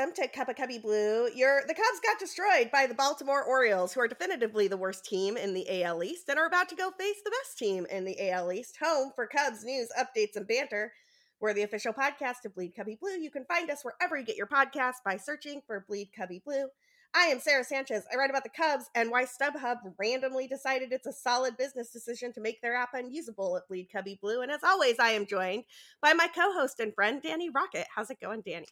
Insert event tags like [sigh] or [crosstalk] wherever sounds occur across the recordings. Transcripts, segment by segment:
welcome to Cup of Cubby Blue. Your the Cubs got destroyed by the Baltimore Orioles, who are definitively the worst team in the AL East and are about to go face the best team in the AL East. Home for Cubs news, updates, and banter. We're the official podcast of Bleed Cubby Blue. You can find us wherever you get your podcasts by searching for Bleed Cubby Blue. I am Sara Sanchez. I write about the Cubs and why StubHub randomly decided it's a solid business decision to make their app unusable at Bleed Cubby Blue. And as always, I am joined by my co-host and friend Danny Rockett. How's it going, Danny?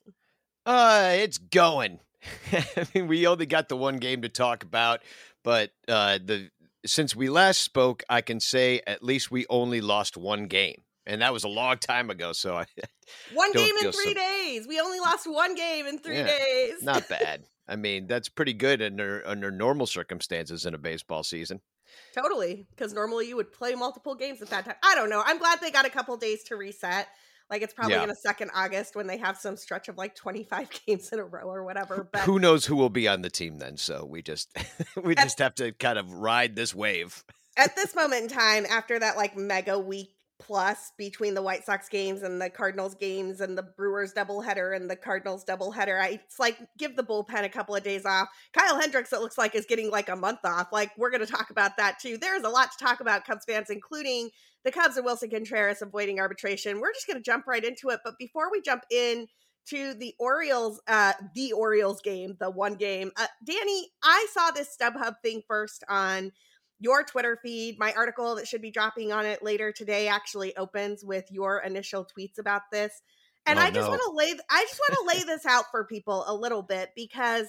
Uh, it's going. [laughs] I mean, we only got the one game to talk about, but uh, the since we last spoke, I can say at least we only lost one game, and that was a long time ago. So I [laughs] one game in three so... days. We only lost one game in three yeah, days. not [laughs] bad. I mean, that's pretty good under under normal circumstances in a baseball season. Totally, because normally you would play multiple games at that time. I don't know. I'm glad they got a couple days to reset. Like it's probably yeah. going to second August when they have some stretch of like 25 [laughs] games in a row or whatever. But who knows who will be on the team then? So we just [laughs] we at, just have to kind of ride this wave. at this moment in time, after that like mega week plus between the White Sox games and the Cardinals games and the Brewers doubleheader and the Cardinals doubleheader. I it's like give the bullpen a couple of days off. Kyle Hendricks, it looks like, is getting like a month off. Like we're going to talk about that too. There's a lot to talk about, Cubs fans, including the Cubs and Willson Contreras avoiding arbitration. We're just going to jump right into it. But before we jump in to the Orioles, uh, the Orioles game, the one game, uh, Danny, I saw this StubHub thing first on your Twitter feed. My article that should be dropping on it later today actually opens with your initial tweets about this. And oh, I just no. want to lay I just want to lay this out for people a little bit because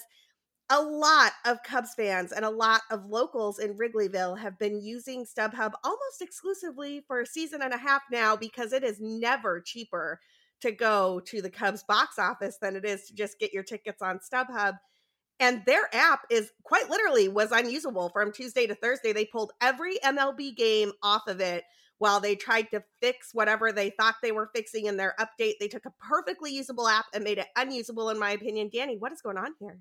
a lot of Cubs fans and a lot of locals in Wrigleyville have been using StubHub almost exclusively for a season and a half now because it is never cheaper to go to the Cubs box office than it is to just get your tickets on StubHub and their app is quite literally was unusable from Tuesday to Thursday. They pulled every MLB game off of it while they tried to fix whatever they thought they were fixing in their update. They took a perfectly usable app and made it unusable, in my opinion. Danny, what is going on here?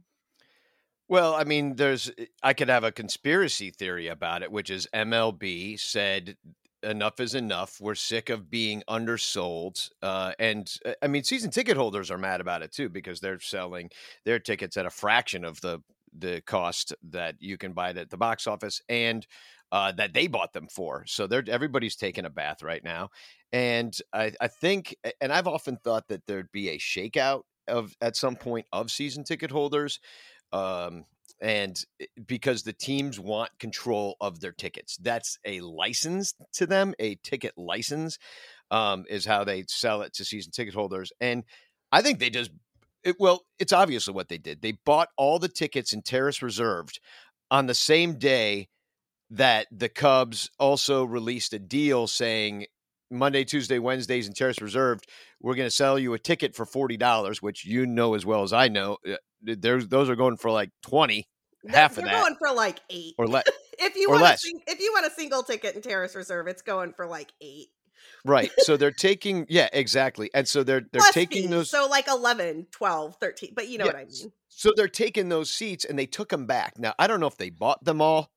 Well, I mean, there's, eh, I could have a conspiracy theory about it, which is MLB said enough is enough. We're sick of being undersold. Uh, and uh, I mean, season ticket holders are mad about it too because they're selling their tickets at a fraction of the the cost that you can buy it at the box office and uh, that they bought them for. So they're everybody's taking a bath right now. And I, I think, and I've often thought that there'd be a shakeout of at some point of season ticket holders. Um, and eh, because the teams want control of their tickets that's a license to them a ticket license um, is how they sell it to season ticket holders and i think they just it, well it's obviously what they did they bought all the tickets in terrace reserved on the same day that the cubs also released a deal saying Monday, Tuesday, Wednesdays, and Terrace Reserved, we're going to sell you a ticket for forty dollars, which you know as well as I know. There's those are going for like twenty, half You're of that. going for like eight or less. [laughs] if you want less. A, if you want a single ticket in Terrace Reserve, it's going for like eight. Right. So they're [laughs] taking yeah, exactly. And so they're they're Plus taking fees. those so like 11, 12, 13, but you know yeah. what I mean. So they're taking those seats and they took them back. Now, I don't know if they bought them all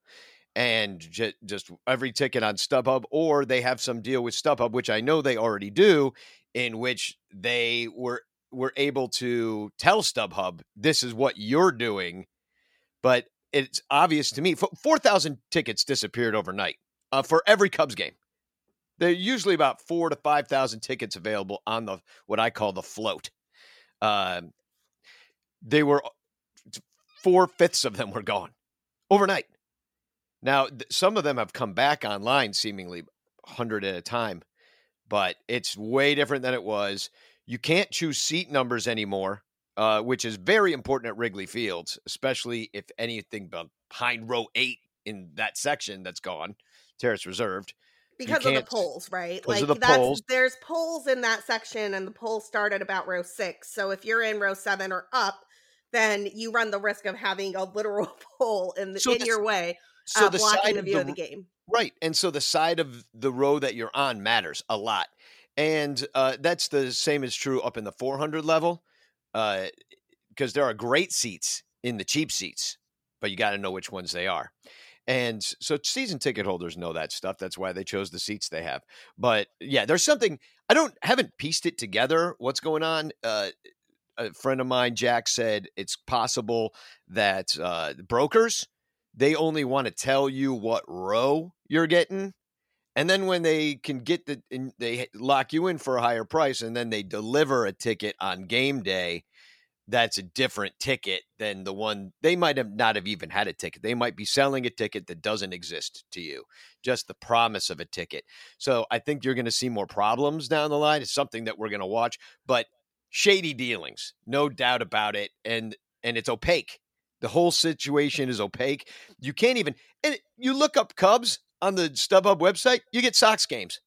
and j- just every ticket on StubHub, or they have some deal with StubHub, which I know they already do, in which they were were able to tell StubHub this is what you're doing, but it's obvious to me. Four thousand tickets disappeared overnight uh, for every Cubs game. There are usually about four to five thousand tickets available on the what I call the float. Uh, they were four fifths of them were gone overnight. Now, th- some of them have come back online seemingly 100 at a time, but it's way different than it was. You can't choose seat numbers anymore, uh, which is very important at Wrigley Fields, especially if anything behind row eight in that section that's gone, terrace reserved. Because of the poles, right? Because like of the poles. There's poles in that section, and the poles start at about row six. So if you're in row seven or up, then you run the risk of having a literal [laughs] pole in the, so in your way so uh, the blocking the view of the, of the, game. Right. And so the side of the row that you're on matters a lot. And uh, that's the same is true up in the 400 level because uh, there are great seats in the cheap seats, but you got to know which ones they are. And so season ticket holders know that stuff. That's why they chose the seats they have. But yeah, there's something I don't haven't pieced it together what's going on. Uh, a friend of mine, Jack, said it's possible that uh, brokers they only want to tell you what row you're getting and then when they can get the, they lock you in for a higher price, and then they deliver a ticket on game day, that's a different ticket than the one they might have not have even had a ticket. They might be selling a ticket that doesn't exist to you, just the promise of a ticket. So I think you're going to see more problems down the line. It's something that we're going to watch, but shady dealings, no doubt about it, and and it's opaque. The whole situation is opaque. You can't even and you look up Cubs on the StubHub website, you get Sox games.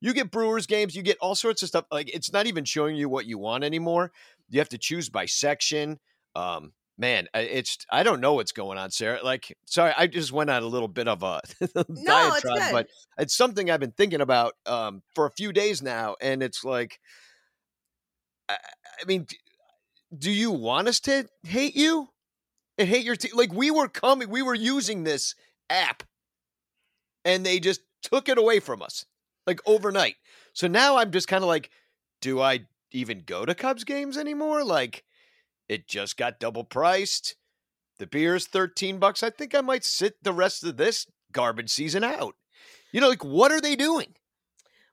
You get Brewers games, you get all sorts of stuff. Like it's not even showing you what you want anymore. You have to choose by section. Um, man, it's I don't know what's going on, Sara. Like, sorry, I just went on a little bit of a [laughs] no, diatribe, it's but it's something I've been thinking about um, for a few days now, and it's like, I, I mean, do you want us to hate you and hate your team? Like we were coming, we were using this app and they just took it away from us like overnight. So now I'm just kind of like, do I even go to Cubs games anymore? Like, it just got double priced. The beer is 13 bucks. I think I might sit the rest of this garbage season out. You know, like, what are they doing?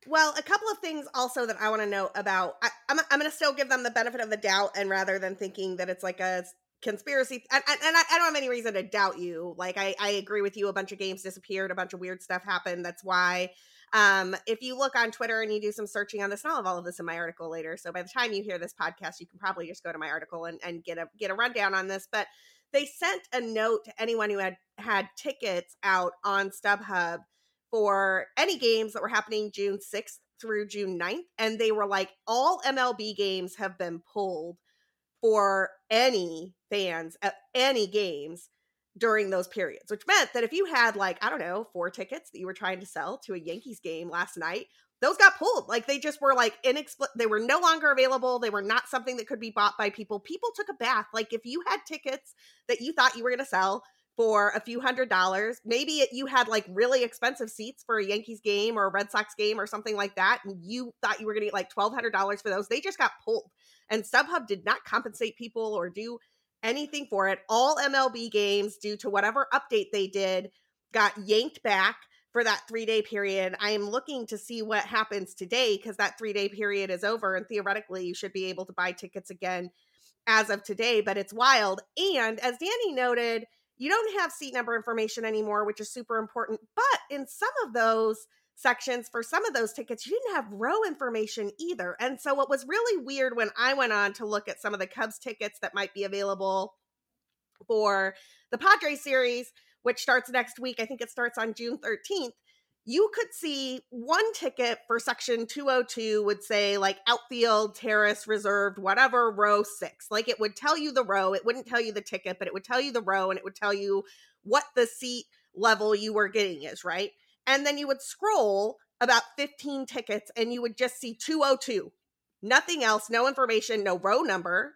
Well, a couple of things also that I want to know about. I, am I'm, I'm going to still give them the benefit of the doubt, and rather than thinking that it's like a conspiracy and, and, and I, I, don't have any reason to doubt you like I, I agree with you a bunch of games disappeared a bunch of weird stuff happened that's why um if you look on twitter and you do some searching on this and i'll have all of this in my article later so by the time you hear this podcast you can probably just go to my article and, and get a get a rundown on this but they sent a note to anyone who had had tickets out on stubhub for any games that were happening june 6th through june 9th and they were like all mlb games have been pulled for any fans at any games during those periods, which meant that if you had like, I don't know, four tickets that you were trying to sell to a Yankees game last night, those got pulled. Like they just were like inexplicable. They were no longer available. They were not something that could be bought by people. People took a bath. Like if you had tickets that you thought you were going to sell for a few hundred dollars, maybe it, you had like really expensive seats for a Yankees game or a Red Sox game or something like that, and you thought you were going to get like twelve hundred dollars for those. They just got pulled. And StubHub did not compensate people or do anything for it. All MLB games, due to whatever update they did, got yanked back for that three day period. I am looking to see what happens today because that three day period is over. And theoretically, you should be able to buy tickets again as of today, but it's wild. And as Danny noted, you don't have seat number information anymore, which is super important. But in some of those, sections for some of those tickets you didn't have row information either. And so what was really weird when i went on to look at some of the cubs tickets that might be available for the padres series which starts next week i think it starts on june 13th you could see one ticket for section 202 would say like outfield terrace reserved whatever row 6 like it would tell you the row it wouldn't tell you the ticket but it would tell you the row and it would tell you what the seat level you were getting is right and then you would scroll about 15 tickets and you would just see 202. Nothing else, no information, no row number.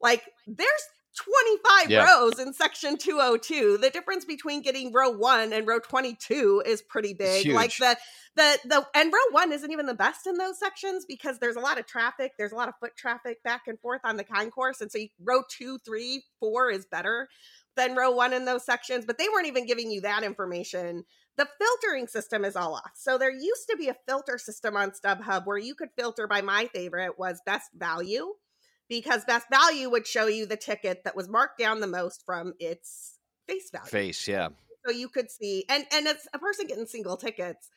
Like there's 25 yeah. rows in section 202. The difference between getting row 1 and row 22 is pretty big. Like the the the and row 1 isn't even the best in those sections because there's a lot of traffic, there's a lot of foot traffic back and forth on the concourse and so you, row two, three, four is better than row 1 in those sections, but they weren't even giving you that information the filtering system is all off. So there used to be a filter system on StubHub where you could filter by my favorite was best value because best value would show you the ticket that was marked down the most from its face value. Face, yeah. So you could see and and it's a person getting single tickets.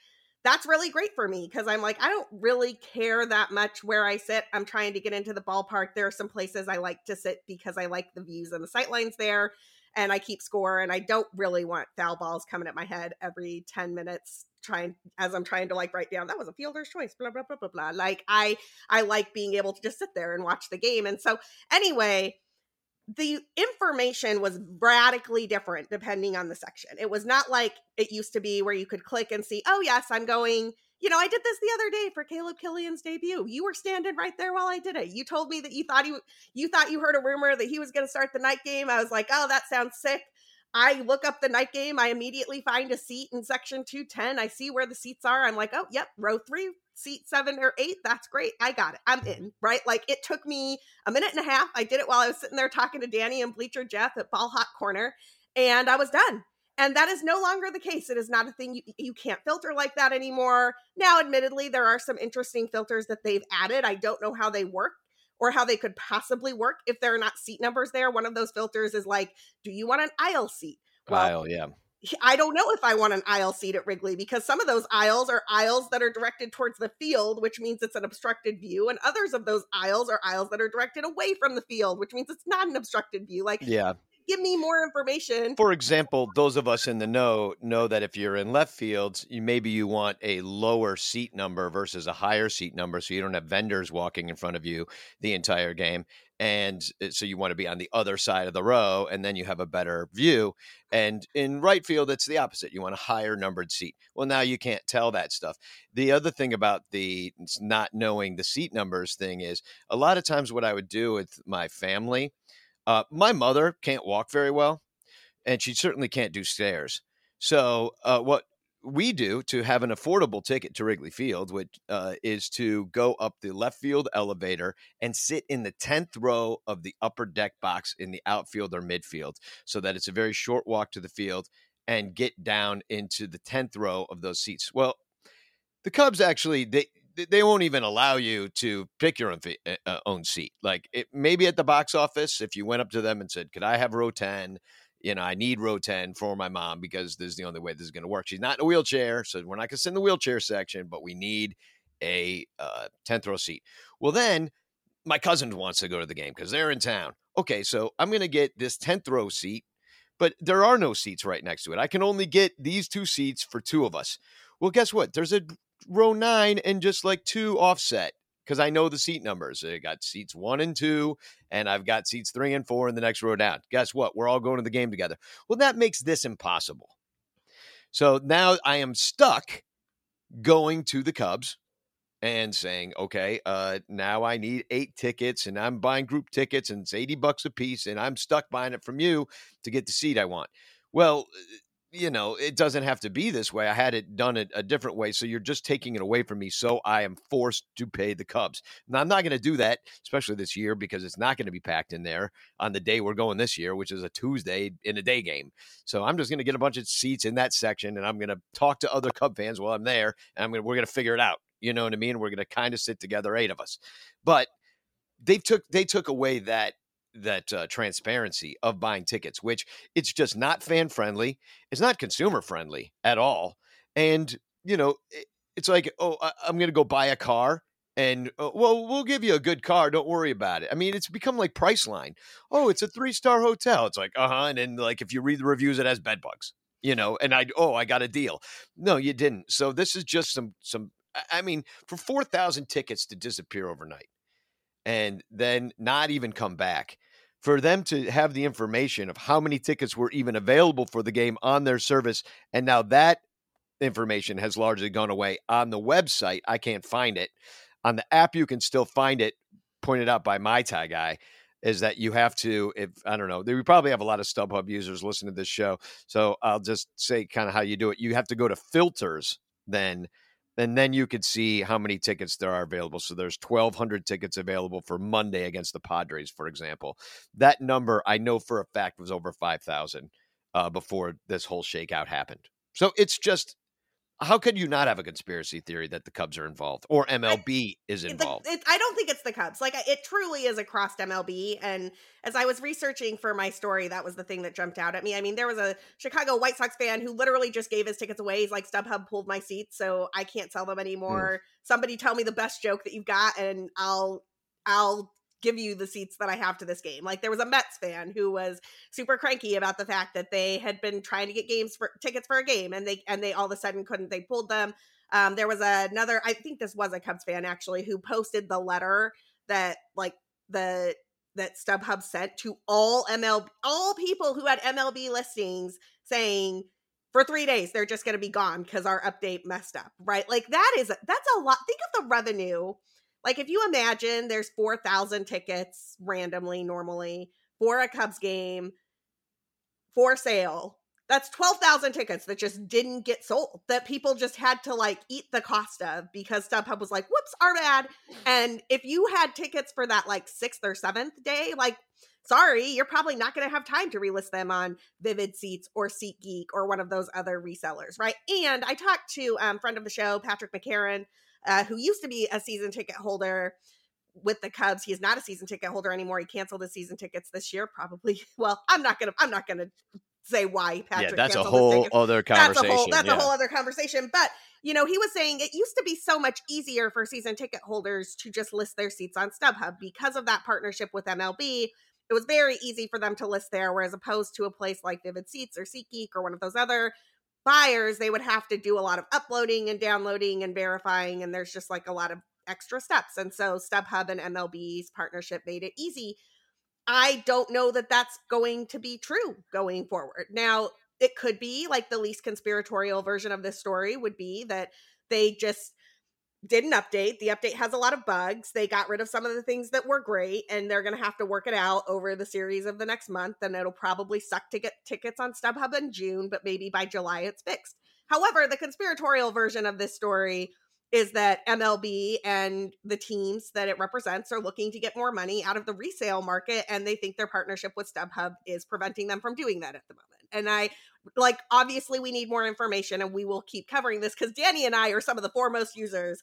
That's really great for me because I'm like I don't really care that much where I sit. I'm trying to get into the ballpark. There are some places I like to sit because I like the views and the sightlines there and I keep score and I don't really want foul balls coming at my head every 10 minutes trying as I'm trying to like write down that was a fielder's choice blah blah blah blah blah like I I like being able to just sit there and watch the game and so anyway the information was radically different depending on the section. It was not like it used to be where you could click and see, oh, yes, I'm going you know, I did this the other day for Caleb Killian's debut. You were standing right there while I did it. You told me that you thought he you thought you heard a rumor that he was going to start the night game. I was like, "Oh, that sounds sick." I look up the night game. I immediately find a seat in section 210. I see where the seats are. I'm like, "Oh, yep, row 3, seat seven or eight, that's great. I got it. I'm in, right? Like it took me a minute and a half. I did it while I was sitting there talking to Danny and Bleacher Jeff at Ball Hot Corner, and I was done. And that is no longer the case. It is not a thing you, you can't filter like that anymore. Now, admittedly, there are some interesting filters that they've added. I don't know how they work or how they could possibly work if there are not seat numbers there. One of those filters is like, do you want an aisle seat? Well, aisle, yeah. I don't know if I want an aisle seat at Wrigley because some of those aisles are aisles that are directed towards the field, which means it's an obstructed view, and others of those aisles are aisles that are directed away from the field, which means it's not an obstructed view. Like, yeah, give me more information. For example, those of us in the know know that if you're in left fields, you maybe you want a lower seat number versus a higher seat number so you don't have vendors walking in front of you the entire game. And uh, so you want to be on the other side of the row and then you have a better view. And in right field, it's the opposite. You want a higher numbered seat. Well, now you can't tell that stuff. The other thing about the not knowing the seat numbers thing is a lot of times what I would do with my family uh, my mother can't walk very well, and she certainly can't do stairs. So, uh, what we do to have an affordable ticket to Wrigley Field, which uh, is to go up the left field elevator and sit in the 10th row of the upper deck box in the outfield or midfield, so that it's a very short walk to the field and get down into the 10th row of those seats. Well, the Cubs actually they they won't even allow you to pick your own, uh, own seat. Like it, maybe at the box office, if you went up to them and said, "Could I have row 10? You know, I need row 10 for my mom because this is the only way this is going to work. She's not in a wheelchair, so we're not going to sit in the wheelchair section, but we need a uh, 10th row seat." Well, then my cousin wants to go to the game because they're in town. Okay, so I'm going to get this 10th row seat, but there are no seats right next to it. I can only get these two seats for two of us. Well, guess what? There's a row nine and just like two offset because I know the seat numbers. I got seats one and two, and I've got seats three and four in the next row down. Guess what? We're all going to the game together. Well, that makes this impossible. So now I am stuck going to the Cubs and saying, okay, uh, now I need eight tickets and I'm buying group tickets and it's 80 bucks a piece and I'm stuck buying it from you to get the seat I want. Well, you know, it doesn't have to be this way. I had it done a, a different way. So you're just taking it away from me. So I am forced to pay the Cubs. Now, I'm not going to do that, especially this year, because it's not going to be packed in there on the day we're going this year, which is a Tuesday in a day game. So I'm just going to get a bunch of seats in that section and I'm going to talk to other Cub fans while I'm there. And I'm gonna, we're going to figure it out. You know what I mean? We're going to kind of sit together, eight of us. But they took they took away that that uh, transparency of buying tickets, which it's just not fan friendly. It's not consumer friendly at all. And, you know, it's like, oh, I'm going to go buy a car and, uh, well, we'll give you a good car. Don't worry about it. I mean, it's become like Priceline. Oh, it's a three star hotel. It's like, uh huh. And like, if you read the reviews, it has bed bugs, you know, and I, oh, I got a deal. No, you didn't. So this is just some, some, I mean, for 4,000 tickets to disappear overnight and then not even come back for them to have the information of how many tickets were even available for the game on their service. And now that information has largely gone away on the website. I can't find it. On the app, you can still find it, pointed out by my tie guy. Is that you have to, if I don't know, we probably have a lot of StubHub users listening to this show. So I'll just say kind of how you do it. You have to go to filters then and then you could see how many tickets there are available. So there's 1,200 tickets available for Monday against the Padres, for example. That number I know for a fact was over 5,000 uh, before this whole shakeout happened. So it's just how could you not have a conspiracy theory that the Cubs are involved or MLB I, is involved? It, I don't think it's the Cubs. Like it truly is across MLB. And as I was researching for my story, that was the thing that jumped out at me. I mean, there was a Chicago White Sox fan who literally just gave his tickets away. He's like, StubHub pulled my seats, so I can't sell them mm. anymore. Mm. Somebody tell me the best joke that you've got, and I'll I'll give you the seats that I have to this game. Like there was a Mets fan who was super cranky about the fact that they had been trying to get games for tickets for a game and they and they all of a sudden couldn't. They pulled them. Um, there was another, I think this was a Cubs fan actually, who posted the letter that like the that StubHub sent to all MLB all people who had MLB listings saying for three days they're just going to be gone because our update messed up right like that is that's a lot think of the revenue like if you imagine there's 4,000 tickets randomly normally for a Cubs game for sale That's 12,000 tickets that just didn't get sold, that people just had to like eat the cost of because StubHub was like, whoops, our bad. And if you had tickets for that like sixth or seventh day, like, sorry, you're probably not going to have time to relist them on Vivid Seats or SeatGeek or one of those other resellers, right? And I talked to um, friend of the show, Patrick McCarron, uh, who used to be a season ticket holder with the Cubs. He is not a season ticket holder anymore. He canceled his season tickets this year, probably. [laughs] Well, I'm not gonna I'm not gonna say why Patrick. Yeah, that's a whole other conversation. That's a whole that's yeah. a whole other conversation. But you know, he was saying it used to be so much easier for season ticket holders to just list their seats on StubHub because of that partnership with MLB. It was very easy for them to list there, whereas opposed to a place like Vivid Seats or SeatGeek or one of those other buyers, they would have to do a lot of uploading and downloading and verifying, and there's just like a lot of extra steps. And so StubHub and MLB's partnership made it easy. I don't know that that's going to be true going forward. Now, it could be like the least conspiratorial version of this story would be that they just did an update. The update has a lot of bugs. They got rid of some of the things that were great, and they're going to have to work it out over the series of the next month. And it'll probably suck to get tickets on StubHub in June, but maybe by July it's fixed. However, the conspiratorial version of this story is that MLB and the teams that it represents are looking to get more money out of the resale market, and they think their partnership with StubHub is preventing them from doing that at the moment. And I like, obviously, we need more information, and we will keep covering this because Danny and I are some of the foremost users.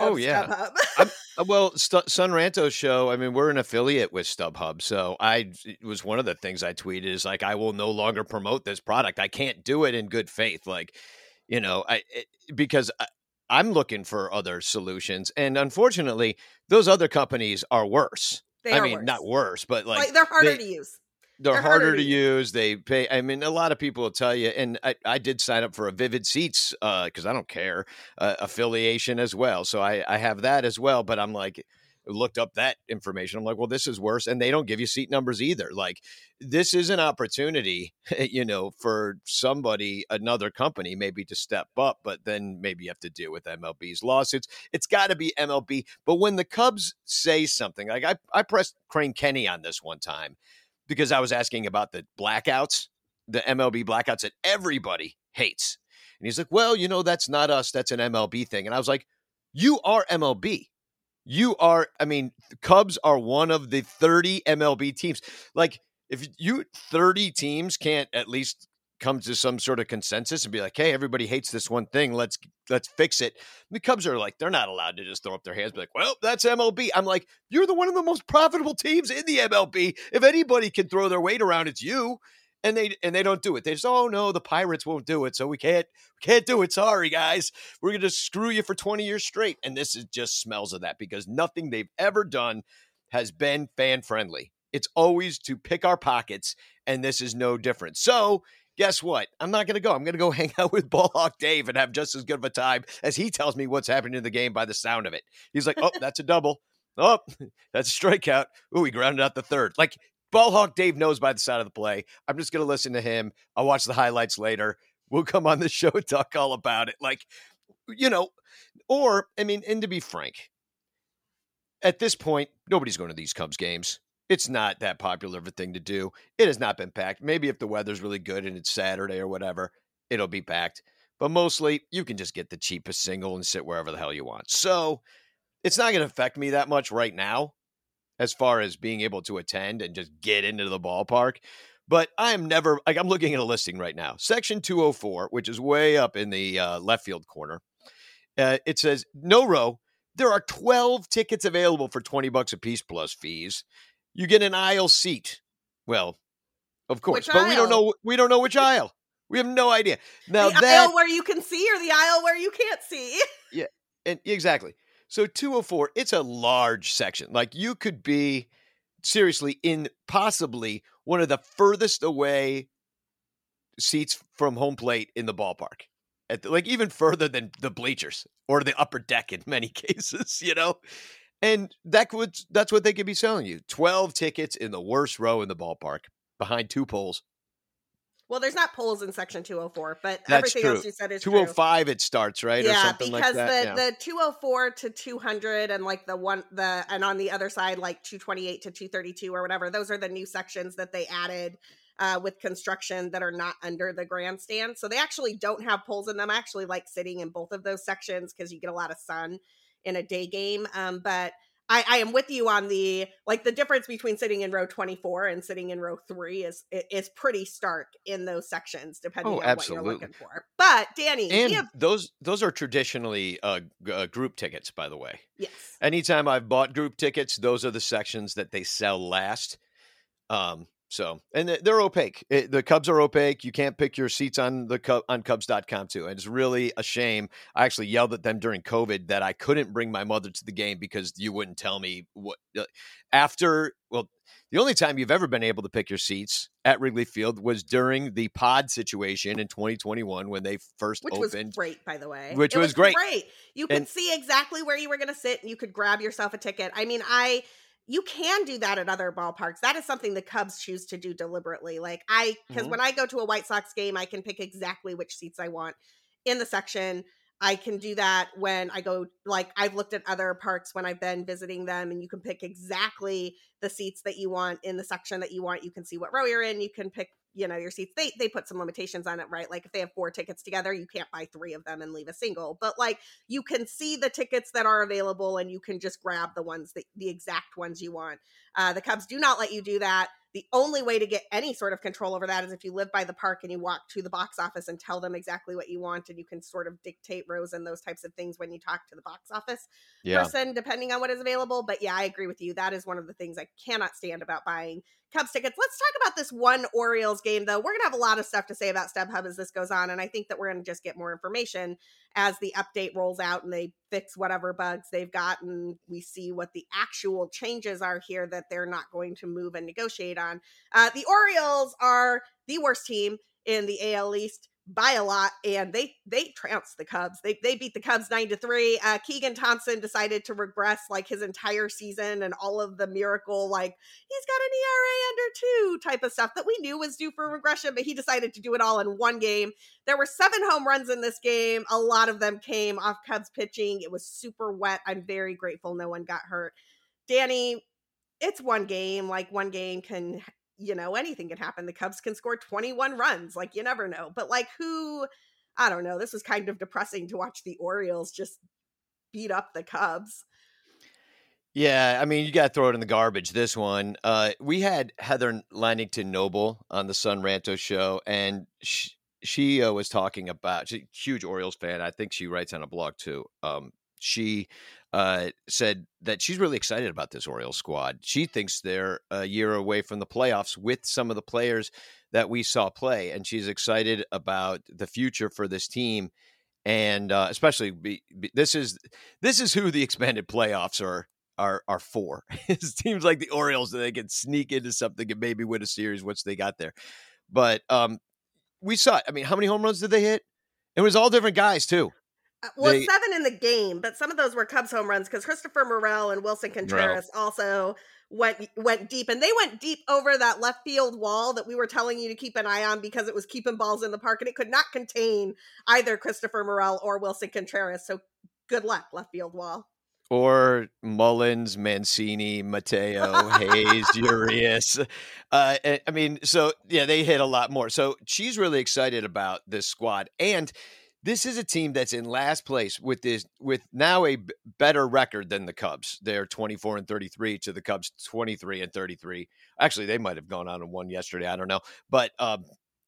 Of Oh, yeah. [laughs] Uh, Well, St- Sun Ranto's show. I mean, we're an affiliate with StubHub, so I it was one of the things I tweeted is like, I will no longer promote this product. I can't do it in good faith, like, you know, I it, because I, I'm looking for other solutions, and unfortunately, those other companies are worse. they I mean, worse. not worse, but like, like, they're harder they- to use. They're, They're harder, harder to to use. They pay. I mean, a lot of people will tell you, and I, I did sign up for a Vivid Seats because I don't care uh, affiliation as well. So I, I have that as well. But I'm like, looked up that information. I'm like, well, this is worse, and they don't give you seat numbers either. Like, this is an opportunity, [laughs] you know, for somebody, another company, maybe to step up. But then maybe you have to deal with MLB's lawsuits. It's got to be MLB. But when the Cubs say something, like I, I pressed Crane Kenny on this one time because I was asking about the blackouts, the MLB blackouts that everybody hates. And he's like, well, you know, that's not us. That's an MLB thing. And I was like, you are MLB. You are, I mean, Cubs are one of the 30 MLB teams. Like, if you 30 teams can't at least come to some sort of consensus and be like, hey, everybody hates this one thing. Let's let's fix it. The Cubs are like, they're not allowed to just throw up their hands, and be like, well, that's MLB. I'm like, you're the one of the most profitable teams in the MLB. If anybody can throw their weight around, it's you. And they and they don't do it. They just, oh no, the Pirates won't do it, so we can't we can't do it. Sorry, guys. We're gonna screw you for 20 years straight. And this is just smells of that because nothing they've ever done has been fan friendly. It's always to pick our pockets, and this is no different. So guess what? I'm not going to go. I'm going to go [laughs] hang out with Ballhawk Dave and have just as good of a time as he tells me what's happening in the game by the sound of it. He's like, oh, [laughs] that's a double. Oh, [laughs] that's a strikeout. Ooh, he grounded out the third. Like, Ballhawk Dave knows by the side of the play. I'm just going to listen to him. I'll watch the highlights later. We'll come on the show and talk all about it. Like, you know, or, I mean, and to be frank, at this point, nobody's going to these Cubs games. It's not that popular of a thing to do. It has not been packed. Maybe if the weather's really good and it's Saturday or whatever, it'll be packed. But mostly, you can just get the cheapest single and sit wherever the hell you want. So it's not going to affect me that much right now as far as being able to attend and just get into the ballpark. But I am never, like, I'm looking at a listing right now. Section 204, which is way up in the uh, left field corner. Uh, it says, no row. There are 12 tickets available for 20 bucks a piece plus fees. You get an aisle seat. Well, of course, Which but we don't know. We don't know which aisle. We have no idea. Now the that aisle where you can see or the aisle where you can't see. [laughs] Yeah, and exactly. So 204, it's a large section. Like you could be seriously in possibly one of the furthest away seats from home plate in the ballpark. At the, like even further than the bleachers or the upper deck in many [laughs] cases, you know. And that would that's what they could be selling you. 12 tickets in the worst row in the ballpark behind two poles. Well, there's not polls in section 204, but That's everything true. else you said is true. 205 it starts, right? or yeah, something because like that. the yeah. the 204 to 200 and like the one the and on the other side like 228 to 232 or whatever, those are the new sections that they added uh, with construction that are not under the grandstand. So they actually don't have poles in them. I actually like sitting in both of those sections because you get a lot of sun in a day game. Um, but I, I, am with you on the like the difference between sitting in row 24 and sitting in row three is is pretty stark in those sections depending oh, on absolutely. what you're looking for. But Danny, and have- those those are traditionally uh, uh, group tickets, by the way. Yes. Anytime I've bought group tickets, those are the sections that they sell last. Um, so, and they're opaque. It, the Cubs are opaque. You can't pick your seats on the on Cubs.com too. And it's really a shame. I actually yelled at them during COVID that I couldn't bring my mother to the game because you wouldn't tell me what uh, after. Well, the only time you've ever been able to pick your seats at Wrigley Field was during the pod situation in 2021 when they first which opened. was great, by the way. Which was, was, great. Great. You could and, see exactly where you were going to sit, and you could grab yourself a ticket. I mean, I you can do that at other ballparks. That is something the Cubs choose to do deliberately. Like I because mm-hmm. when I go to a White Sox game, I can pick exactly which seats I want in the section. I can do that when I go like I've looked at other parks when I've been visiting them and you can pick exactly the seats that you want in the section that you want. You can see what row you're in. You can pick you know your seats they they put some limitations on it right? Like if they have four tickets together you can't buy three of them and leave a single but like you can see the tickets that are available and you can just grab the ones that the exact ones you want. Uh, the cubs do not let you do that the only way to get any sort of control over that is if you live by the park and you walk to the box office and tell them exactly what you want and you can sort of dictate rows and those types of things when you talk to the box office yeah. person depending on what is available but yeah i agree with you that is one of the things i cannot stand about buying Cubs tickets. Let's talk about this one Orioles game, though. We're going to have a lot of stuff to say about StubHub as this goes on. And I think that we're going to just get more information as the update rolls out and they fix whatever bugs they've got. And we see what the actual changes are here that they're not going to move and negotiate on. Uh, the Orioles are the worst team in the AL East by a lot and they they trounced the Cubs. They they beat the Cubs 9 to 3. Uh Keegan Thompson decided to regress like his entire season and all of the miracle like he's got an ERA under 2 type of stuff that we knew was due for regression but he decided to do it all in one game. There were 7 home runs in this game. A lot of them came off Cubs pitching. It was super wet. I'm very grateful no one got hurt. Danny, it's one game. Like one game can you know, anything can happen. The Cubs can score 21 runs. Like, you never know. But, like, who, I don't know. This was kind of depressing to watch the Orioles just beat up the Cubs. Yeah, I mean, you got to throw it in the garbage. This one, uh, we had Heather Lannington Noble on the Sun Ranto show, and she, she uh, was talking about she's a huge Orioles fan. I think she writes on a blog too. Um, she uh, said that she's really excited about this Orioles squad. She thinks they're a year away from the playoffs with some of the players that we saw play, and she's excited about the future for this team. And uh, especially, be, be, this is this is who the expanded playoffs are are are for. [laughs] it seems like the Orioles that they can sneak into something and maybe win a series once they got there. But um, we saw. I mean, how many home runs did they hit? It was all different guys too. Uh, well, they, seven in the game, but some of those were Cubs home runs because Christopher Morel and Willson Contreras Morel. also went went deep, and they went deep over that left field wall that we were telling you to keep an eye on because it was keeping balls in the park, and it could not contain either Christopher Morel or Willson Contreras. So good luck, left field wall. Or Mullins, Mancini, Mateo, Hays, [laughs] Urias. Uh, I mean, so yeah, they hit a lot more. So she's really excited about this squad. And this is a team that's in last place with this with now a b- better record than the Cubs. They're 24 and 33 to the Cubs 23 and 33. Actually, they might have gone on and won yesterday. I don't know, but um,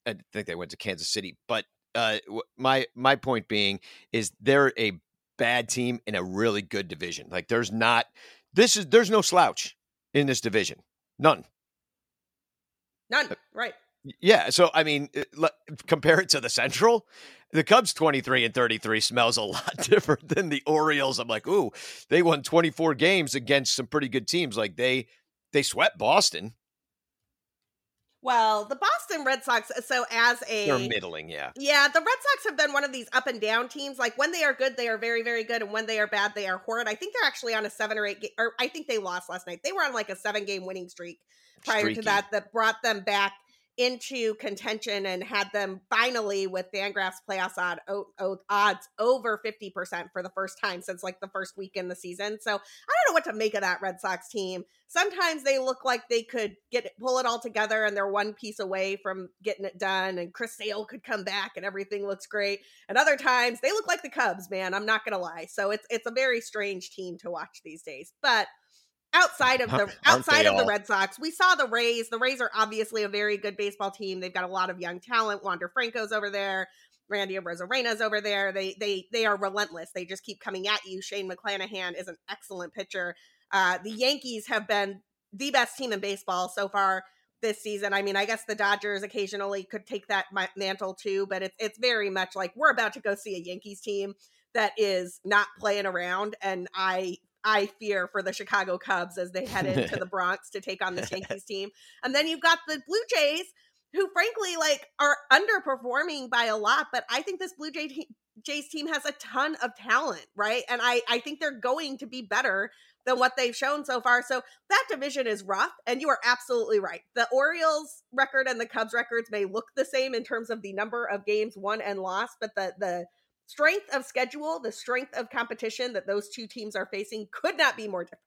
I think they went to Kansas City. But uh, my my point being is they're a bad team in a really good division. Like there's not this is there's no slouch in this division. None. None. Uh, right. Yeah. So, I mean, uh, compare it to the Central. The Cubs 23 and 33 smells a [laughs] lot different than the Orioles. I'm like, ooh, they won 24 games against some pretty good teams. Like they they swept Boston. Well, the Boston Red Sox, uh, so as a they're middling, yeah, yeah. The Red Sox have been one of these up and down teams. Like when they are good, they are very, very good, and when they are bad, they are horrid. I think they're actually on a seven or eight, ga- or I think they lost last night. They were on like a seven game winning streak prior Streaky. to that that brought them back into contention and had them finally with Fangraphs playoffs odd, o- odds over 50% for the first time since like the first week in the season. So I don't know what to make of that Red Sox team. Sometimes they look like they could get pull it all together and they're one piece away from getting it done and Chris Sale could come back and everything looks great. And other times they look like the Cubs, man. I'm not going to lie. So it's it's a very strange team to watch these days. But outside of the outside of the Red Sox, we saw the Rays. The Rays are obviously a very good baseball team. They've got a lot of young talent. Wander Franco's over there. Randy Arozarena's over there. They they they are relentless. They just keep coming at you. Shane McClanahan is an excellent pitcher. Uh, the Yankees have been the best team in baseball so far this season. I mean, I guess the Dodgers occasionally could take that mantle too, but it's it's very much like we're about to go see a Yankees team that is not playing around and I I fear for the Chicago Cubs as they head into the [laughs] Bronx to take on the Yankees team. And then you've got the Blue Jays, who frankly like are underperforming by a lot, but I think this Blue Jay te- Jays team has a ton of talent, right? And I I think they're going to be better than what they've shown so far. So that division is rough, and you are absolutely right. The Orioles record and the Cubs records may look the same in terms of the number of games won and lost, but the the strength of schedule, the strength of competition that those two teams are facing could not be more different.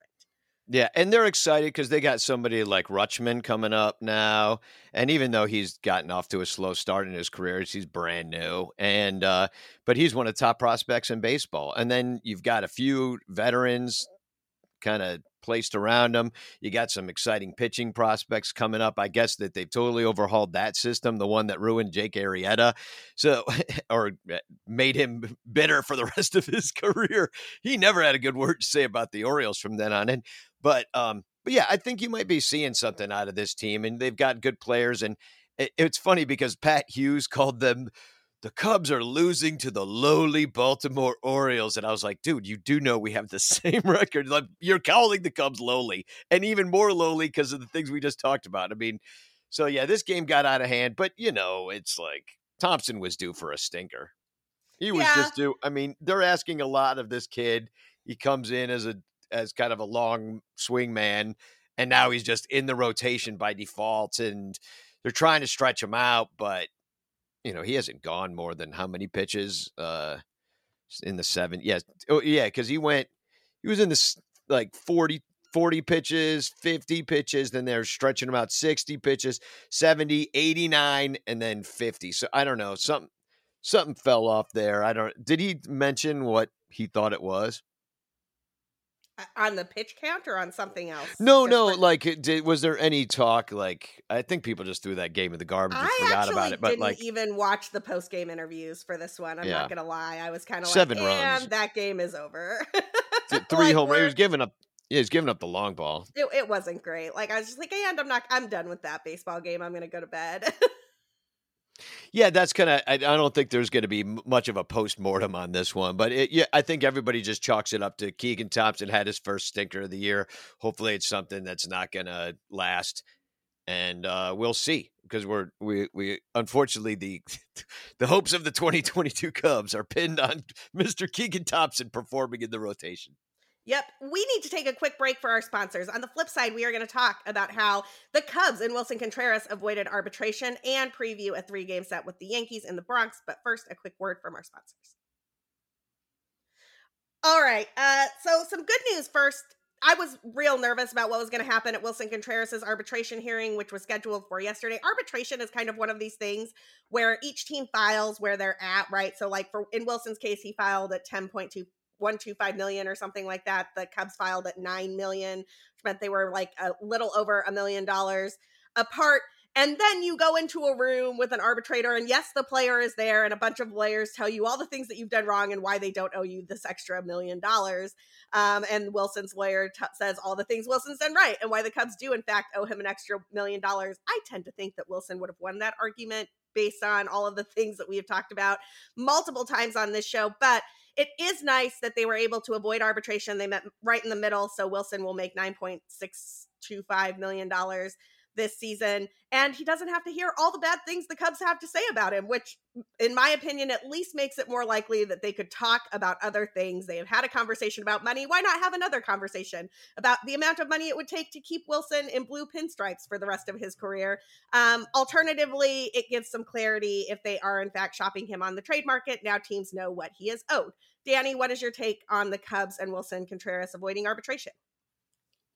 Yeah, and they're excited because they got somebody like Rutschman coming up now, and even though he's gotten off to a slow start in his career, he's brand new, and uh, but he's one of the top prospects in baseball. And then you've got a few veterans kind of placed around them. You got some exciting pitching prospects coming up. I guess that they've totally overhauled that system, the one that ruined Jake Arrieta, so [laughs] or eh, made him bitter for the [laughs] rest of his career. He never had a good word to say about the Orioles from then on in. But um, but yeah, I think you might be seeing something out of this team, and they've got good players. And it, it's funny because Pat Hughes called them the Cubs are losing to the lowly Baltimore Orioles. And I was like, dude, you do know we have the [laughs] same record. Like, you're calling the Cubs lowly and even more lowly because of the things we just talked about. I mean, so yeah, this game got out of hand, but you know, it's like Thompson was due for a stinker. He was yeah. just due. I mean, they're asking a lot of this kid. He comes in as a as kind of a long swing man, and now he's just in the rotation by default. And they're trying to stretch him out, but you know, he hasn't gone more than how many pitches uh in the seven. Yes. Oh, yeah, because he went he was in this like 40 40 pitches, 50 pitches, then they're stretching him out 60 pitches, 70, 89, and then 50. So I don't know. Something something fell off there. I don't did he mention what he thought it was? On the pitch count or on something else? No, no. Like, did, was there any talk? Like, I think people just threw that game in the garbage and I forgot about it. But didn't like, even watch the post game interviews for this one. I'm yeah. not gonna lie. I was kind of seven like, runs. that game is over. [laughs] Three like, home. He was giving up. Yeah, he's giving up the long ball. It, it wasn't great. Like I was just like, and I'm not. I'm done with that baseball game. I'm gonna go to bed. [laughs] Yeah, that's kind of. I, I, don't think there's going to be much of a post mortem on this one, but it, yeah, I think everybody just chalks it up to Keegan Thompson had his first stinker of the year. Hopefully, it's something that's not going to last, and uh, we'll see because we're we we unfortunately the [laughs] the hopes of the 2022 Cubs are pinned on [laughs] Mr. Keegan Thompson performing in the rotation. Yep. We need to take a quick break for our sponsors. On the flip side, we are going to talk about how the Cubs and Willson Contreras avoided arbitration and preview a three game set with the Yankees in the Bronx. But first, a quick word from our sponsors. All right. Uh, so, some good news first. I was real nervous about what was going to happen at Willson Contreras' arbitration hearing, which was scheduled for yesterday. Arbitration is kind of one of these things where each team files where they're at, right? So, like for in Willson's case, he filed at 10.2 125 million or something like that. The Cubs filed at 9 million, which meant they were like a little over a million dollars apart. And then you go into a room with an arbitrator, and yes, the player is there, and a bunch of lawyers tell you all the things that you've done wrong and why they don't owe you this extra million dollars. Um, and Willson's lawyer t- says all the things Willson's done right and why the Cubs do, in fact, owe him an extra million dollars. I tend to think that Willson would have won that argument based on all of the things that we have talked about multiple times on this show. But it is nice that they were able to avoid arbitration. They met right in the middle, so Willson will make nine point six two five million dollars. This season. And he doesn't have to hear all the bad things the Cubs have to say about him, which, in my opinion, at least makes it more likely that they could talk about other things. They have had a conversation about money. Why not have another conversation about the amount of money it would take to keep Willson in blue pinstripes for the rest of his career? Um, alternatively, it gives some clarity if they are, in fact, shopping him on the trade market. Now teams know what he is owed. Danny, what is your take on the Cubs and Willson Contreras avoiding arbitration?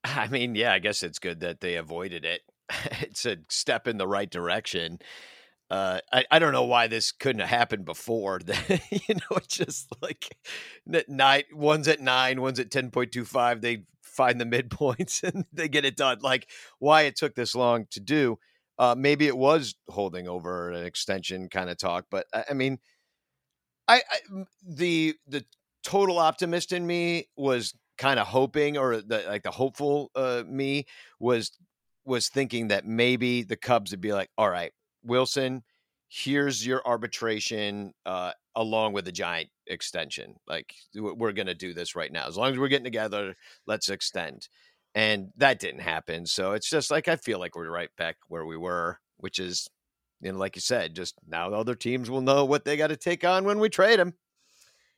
I mean, yeah, I guess it's good that they avoided it. [laughs] it's a step in the right direction. Uh, I, I don't know why this couldn't have happened before. [laughs] you know, it's just like nine, one's at nine, one's at 10.25. They find the [laughs] midpoints and they get it done. Like why it took this long to do. Uh, maybe it was holding over an extension kind of talk, but I, I mean, I, I the the total optimist in me was kind of hoping, or the like the hopeful uh, me was was thinking that maybe the Cubs would be like, all right, Willson, here's your arbitration uh, along with the giant extension. Like we're going to do this right now. As long as we're getting together, let's extend. And that didn't happen. So it's just like I feel like we're right back where we were, which is, you know, like you said, just now the other teams will know what they got to take on when we trade them.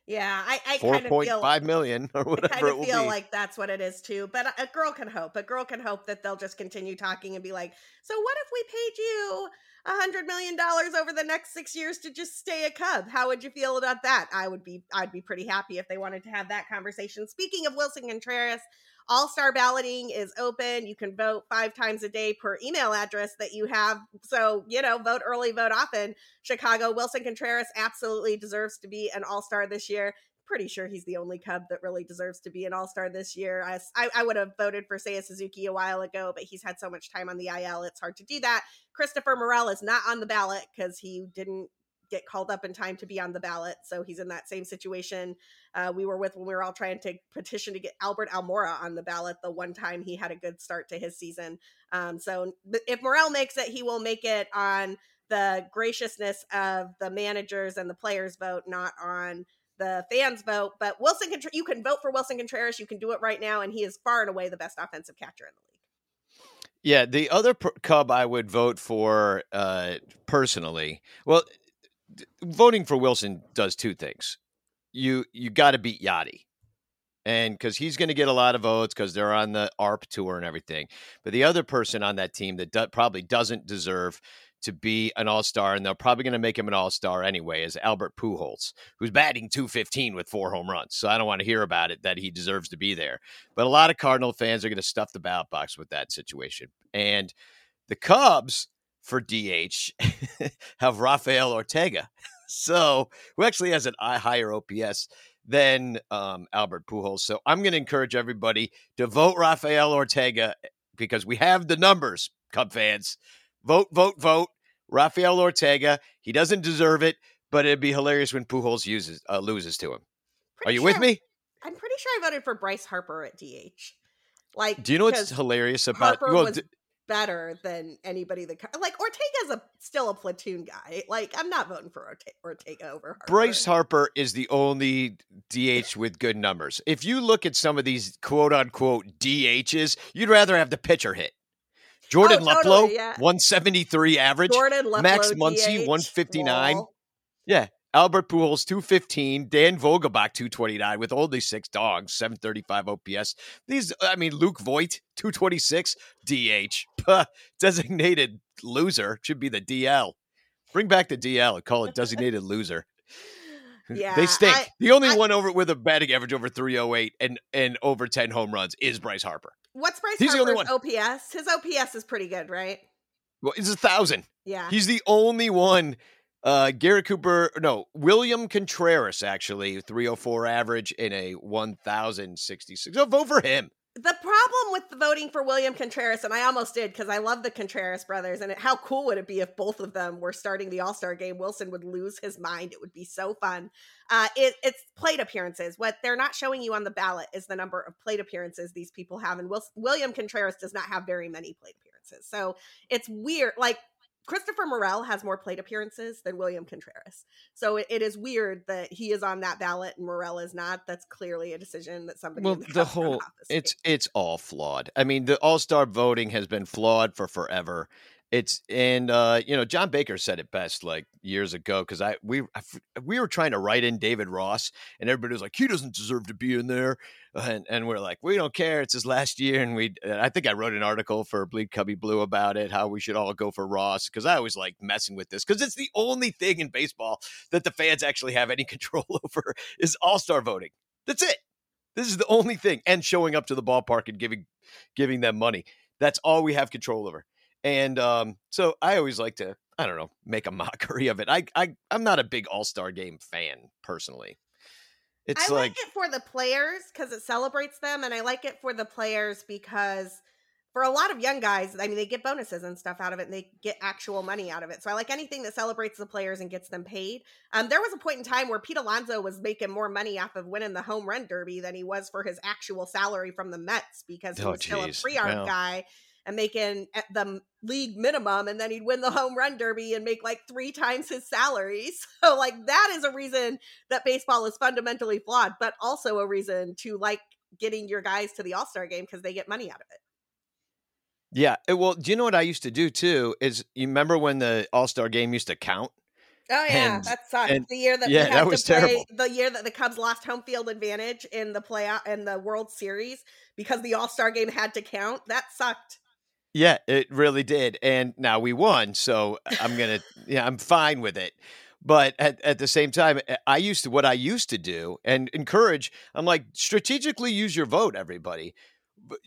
Yeah, I, I four point five million [laughs] or whatever. I kind of feel like that's what it is too. But a girl can hope. A girl can hope that they'll just continue talking and be like, "So what if we paid you a hundred million dollars over the next six years to just stay a Cub? How would you feel about that?" I would be, I'd be pretty happy if they wanted to have that conversation. Speaking of Willson Contreras, all star balloting is open. You can vote five times a day per email address that you have. So, you know, vote early, vote often. Chicago, Willson Contreras absolutely deserves to be an all star this year. Pretty sure he's the only Cub that really deserves to be an all star this year. I, I, I would have voted for Seiya Suzuki a while ago, but he's had so much time on the IL, it's hard to do that. Christopher Morel is not on the ballot because he didn't get called up in time to be on the ballot. So he's in that same situation uh, we were with when we were all trying to petition to get Albert Almora on the ballot the one time he had a good start to his season. Um, so if Morel makes it, he will make it on the graciousness of the managers and the players vote, not on the fans vote. But Willson, you can vote for Willson Contreras. You can do it right now, and he is far and away the best offensive catcher in the league. Yeah, the other Cub I would vote for uh, personally. Well, voting for Willson does two things. You you got to beat Yadi, and because he's going to get a lot of votes because they're on the AARP tour and everything. But the other person on that team that do- probably doesn't deserve to be an all star, and they're probably going to make him an all star anyway, is Albert Pujols, who's batting 215 with four home runs. So I don't want to hear about it that he deserves to be there. But a lot of Cardinal fans are going to stuff the ballot box with that situation. And the Cubs for DH [laughs] have Rafael Ortega. [laughs] So, who actually has an higher OPS than um, Albert Pujols. So, I'm going to encourage everybody to vote Rafael Ortega eh, because we have the numbers, Cub fans. Vote, vote, vote. Rafael Ortega. He doesn't deserve it, but it'd be hilarious when Pujols uses uh, loses to him. Pretty Are you sure, with me? I'm pretty sure I voted for Bryce Harper at DH. Like, do you know what's hilarious about? Harper well, was better than anybody that like Ortega's a still a platoon guy. Like I'm not voting for Orte- Ortega over Harper. Bryce Harper is the only DH with good numbers. If you look at some of these quote unquote DHs, you'd rather have the pitcher hit. Jordan oh, totally, yeah. 173 average. Jordan Luplow, Max Muncy, 159. Wall. Yeah. Albert Pujols, 215. Dan Vogelbach, 229 with only six dogs, 735 OPS. These, I mean, Luke Voit, 226 DH. designated loser should be the DL. Bring back the DL and call it designated [laughs] loser. Yeah, they stink. I, the only I, one over with a batting average over 308 and and over 10 home runs is Bryce Harper. What's Bryce He's Harper's the only one. OPS? His OPS is pretty good, right? Well, it's a thousand. Yeah. He's the only one uh, Garrett Cooper, no, William Contreras, actually, 304 average in a 1,066. So vote for him. The problem with the voting for William Contreras, and I almost did because I love the Contreras brothers, and it, how cool would it be if both of them were starting the All Star game? Willson would lose his mind. It would be so fun. Uh, it, it's plate appearances. What they're not showing you on the ballot is the number of plate appearances these people have, and Willson, William Contreras does not have very many plate appearances. So it's weird. Like Christopher Morel has more plate appearances than William Contreras. So it, it is weird that he is on that ballot and Morel is not. That's clearly a decision that somebody well the, the whole it's made. it's all flawed. I mean, the All-Star voting has been flawed for forever. It's and uh, you know John Baker said it best like years ago because I we I, we were trying to write in David Ross and everybody was like he doesn't deserve to be in there and and we're like we don't care it's his last year and we I think I wrote an article for Bleed Cubbie Blue about it how we should all go for Ross because I always like messing with this because it's the only thing in baseball that the fans actually have any [laughs] control over is All Star voting. That's it. This is the only thing and showing up to the ballpark and giving giving them money. That's all we have control over. And um, so I always like to, I don't know, make a [laughs] mockery of it. I, I I'm not a big All Star Game fan personally. It's I like, like it for the players because it celebrates them, and I like it for the players because for a lot of young guys, I mean, they get bonuses and stuff out of it, and they get actual money out of it. So I like anything that celebrates the players and gets them paid. Um, there was a point in time where Pete Alonso was making more money off of winning the home run derby than he was for his actual salary from the Mets because he oh, was geez. still a free art guy and making the league minimum and then he'd win the home run derby and make like three times his salary [laughs] so like that is a reason that baseball is fundamentally flawed but also a reason to like getting your guys to the all-star game because they get money out of it yeah eh, well do you know what i used to do too is you remember when the all-star game used to count Oh yeah, and, that sucked. And, the year that yeah, that was play, terrible. The year that the Cubs lost home field advantage in the playoff in the World Series because the All Star game had to count. That sucked. Yeah, it really did. And now we won. So [laughs] I'm going to, yeah, I'm fine with it. But at, at the same time, eh, I used to, what I used to do and encourage, I'm like, strategically use your vote, everybody.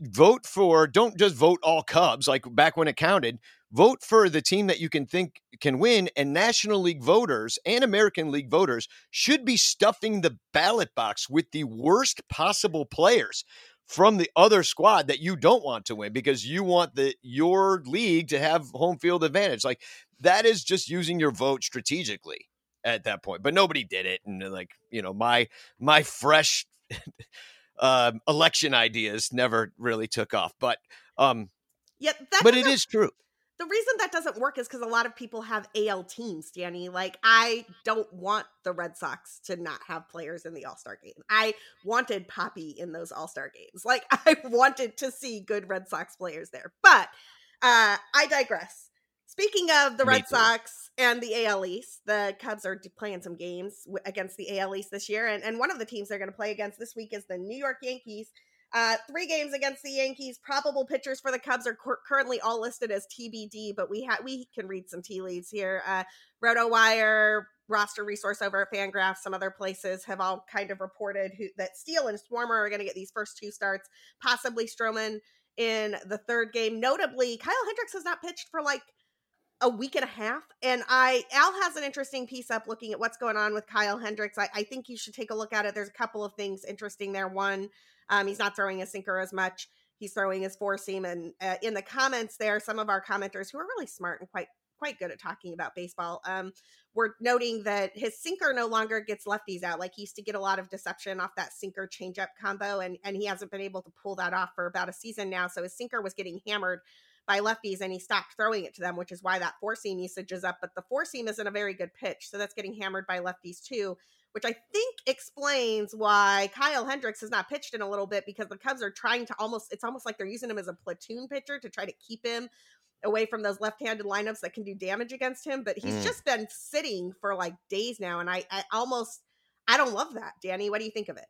Vote for, don't just vote all Cubs like back when it counted. Vote for the team that you can think can win. And National League voters and American League voters should be stuffing the ballot box with the worst possible players from the other squad that you don't want to win because you want the your league to have home field advantage. Like that is just using your vote strategically at that point. But nobody did it, and like you know, my my fresh uh, [laughs] election ideas never really took off. But um, yeah, but it is true the reason that doesn't work is because a lot of people have AL teams, Danny. Like, I don't want the Red Sox to not have players in the All Star game. I wanted Papi in those All Star games. Like, [laughs] I wanted to see good Red Sox players there. But uh, I digress. Speaking of the Me Red too. Sox and the AL East, the Cubs are playing some games against the AL East this year. And, and one of the teams they're going to play against this week is the New York Yankees. Uh, three games against the Yankees. Probable pitchers for the Cubs are cu- currently all listed as TBD, but we ha- we can read some tea leaves here. Uh, RotoWire, roster resource over at Fangraphs, some other places have all kind of reported who, that Steele and Swarmer are going to get these first two starts, possibly Stroman in the third game. Notably, Kyle Hendricks has not pitched for like a week and a half. And I Al has an interesting piece up looking at what's going on with Kyle Hendricks. I, I think you should take a look at it. There's a couple of things interesting there. One, um, he's not throwing a sinker as much. He's throwing his four seam. And uh, in the comments there, some of our commenters who are really smart and quite quite good at talking about baseball. Um, we're noting that his sinker no longer gets lefties out. Like he used to get a lot of deception off that sinker changeup combo, and and he hasn't been able to pull that off for about a season now. So his sinker was getting hammered by lefties, and he stopped throwing it to them, which is why that four seam usage is up. But the four seam isn't a very good pitch, so that's getting hammered by lefties too which I think explains why Kyle Hendricks has not pitched in a little bit because the Cubs are trying to almost, it's almost like they're using him as a platoon pitcher to try to keep him away from those left-handed lineups that can do damage against him. But he's mm. just been sitting for like days now. And I, I almost, I don't love that. Danny, what do you think of it?